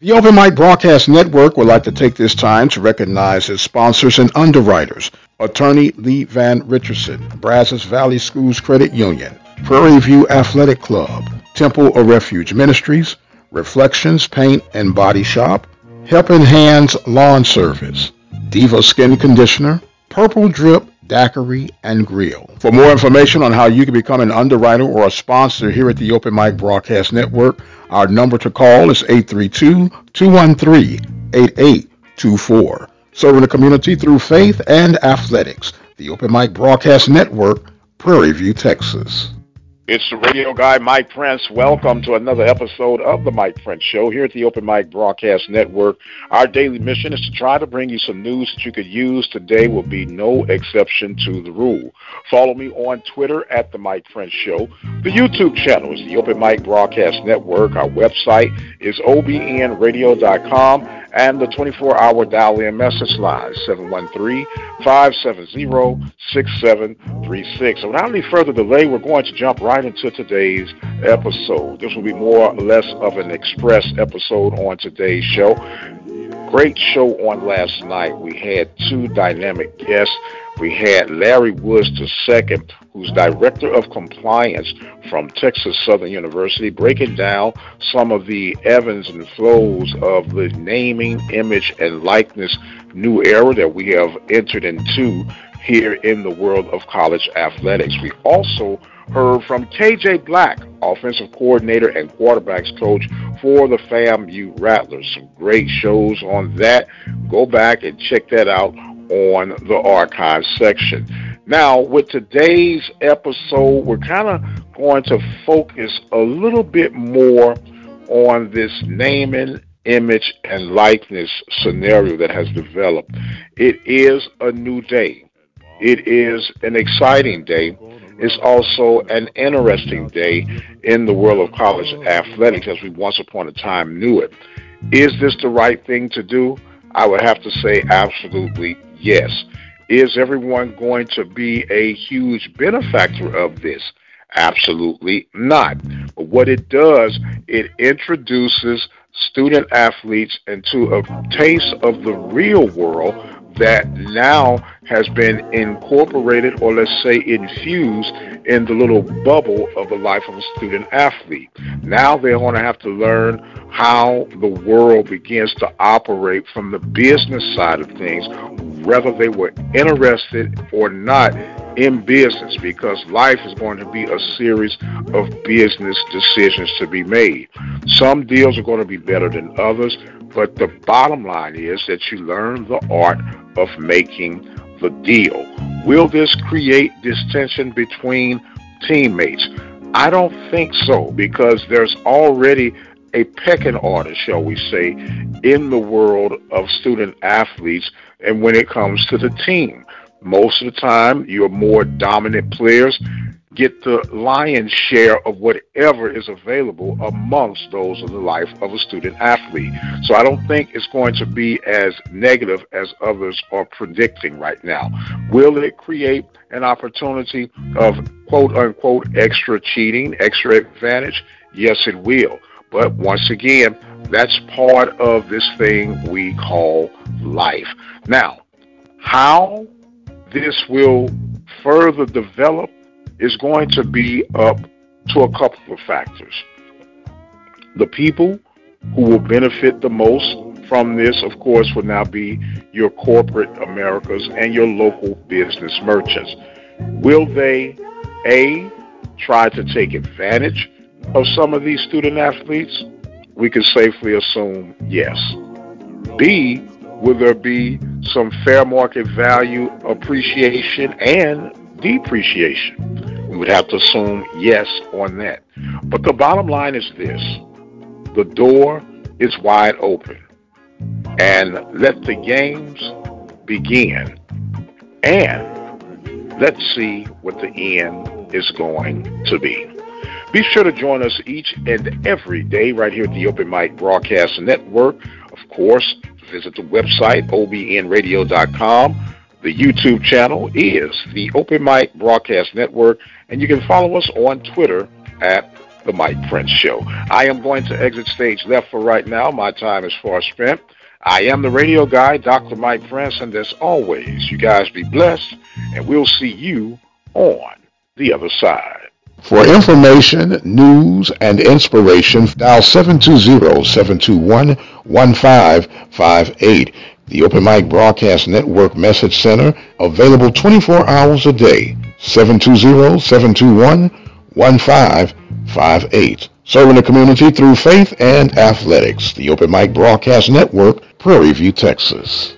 The Open Mic Broadcast Network would like to take this time to recognize its sponsors and underwriters. Attorney Lee Van Richardson, Brazos Valley Schools Credit Union, Prairie View Athletic Club, Temple of Refuge Ministries, Reflections Paint and Body Shop, Helping Hands Lawn Service, Diva Skin Conditioner, Purple Drip Daiquiri, and Grill. For more information on how you can become an underwriter or a sponsor here at the Open Mic Broadcast Network, our number to call is 832-213-8824. Serving the community through faith and athletics. The Open Mic Broadcast Network, Prairie View, Texas. It's the radio guy, Mike Prince. Welcome to another episode of the Mike Prince Show here at the Open Mic Broadcast Network. Our daily mission is to try to bring you some news that you could use. Today will be no exception to the rule. Follow me on Twitter at the Mike Prince Show. The YouTube channel is the Open Mic Broadcast Network. Our website is obnradio.com and the 24-hour dial-in message line 713-570-6736. So without any further delay, we're going to jump right into today's episode. This will be more or less of an express episode on today's show. Great show on last night. We had two dynamic guests. We had Larry Woods II, who's Director of Compliance from Texas Southern University, breaking down some of the ebbs and flows of the naming, image, and likeness new era that we have entered into here in the world of college athletics. We also heard from KJ Black, offensive coordinator and quarterbacks coach for the FAMU Rattlers. Some great shows on that. Go back and check that out on the archive section. Now, with today's episode, we're kind of going to focus a little bit more on this naming, image, and likeness scenario that has developed. It is a new day. It is an exciting day. It's also an interesting day in the world of college athletics as we once upon a time knew it. Is this the right thing to do? I would have to say absolutely yes. Is everyone going to be a huge benefactor of this? Absolutely not. But what it does, it introduces student athletes into a taste of the real world that now has been incorporated or let's say infused in the little bubble of the life of a student athlete. Now they're going to have to learn how the world begins to operate from the business side of things, whether they were interested or not in business because life is going to be a series of business decisions to be made. Some deals are going to be better than others, but the bottom line is that you learn the art of making the deal. Will this create distension between teammates? I don't think so because there's already a pecking order, shall we say, in the world of student athletes and when it comes to the team. Most of the time, your more dominant players get the lion's share of whatever is available amongst those of the life of a student athlete. So I don't think it's going to be as negative as others are predicting right now. Will it create an opportunity of quote unquote extra cheating, extra advantage? Yes, it will. But once again, that's part of this thing we call life. Now, how this will further develop is going to be up to a couple of factors. The people who will benefit the most from this, of course, will now be your corporate Americas and your local business merchants. Will they, A, try to take advantage of some of these student athletes? We can safely assume yes. B, will there be some fair market value appreciation and depreciation? We would have to assume yes on that. But the bottom line is this the door is wide open. And let the games begin. And let's see what the end is going to be. Be sure to join us each and every day right here at the Open Mic Broadcast Network. Of course, visit the website, obnradio.com. The YouTube channel is the Open Mic Broadcast Network, and you can follow us on Twitter at The Mike Prince Show. I am going to exit stage left for right now. My time is far spent. I am the radio guy, Dr. Mike Prince, and as always, you guys be blessed, and we'll see you on the other side. For information, news, and inspiration, dial 720-721-1558. The Open Mic Broadcast Network Message Center, available 24 hours a day. 720-721-1558. Serving the community through faith and athletics. The Open Mic Broadcast Network, Prairie View, Texas.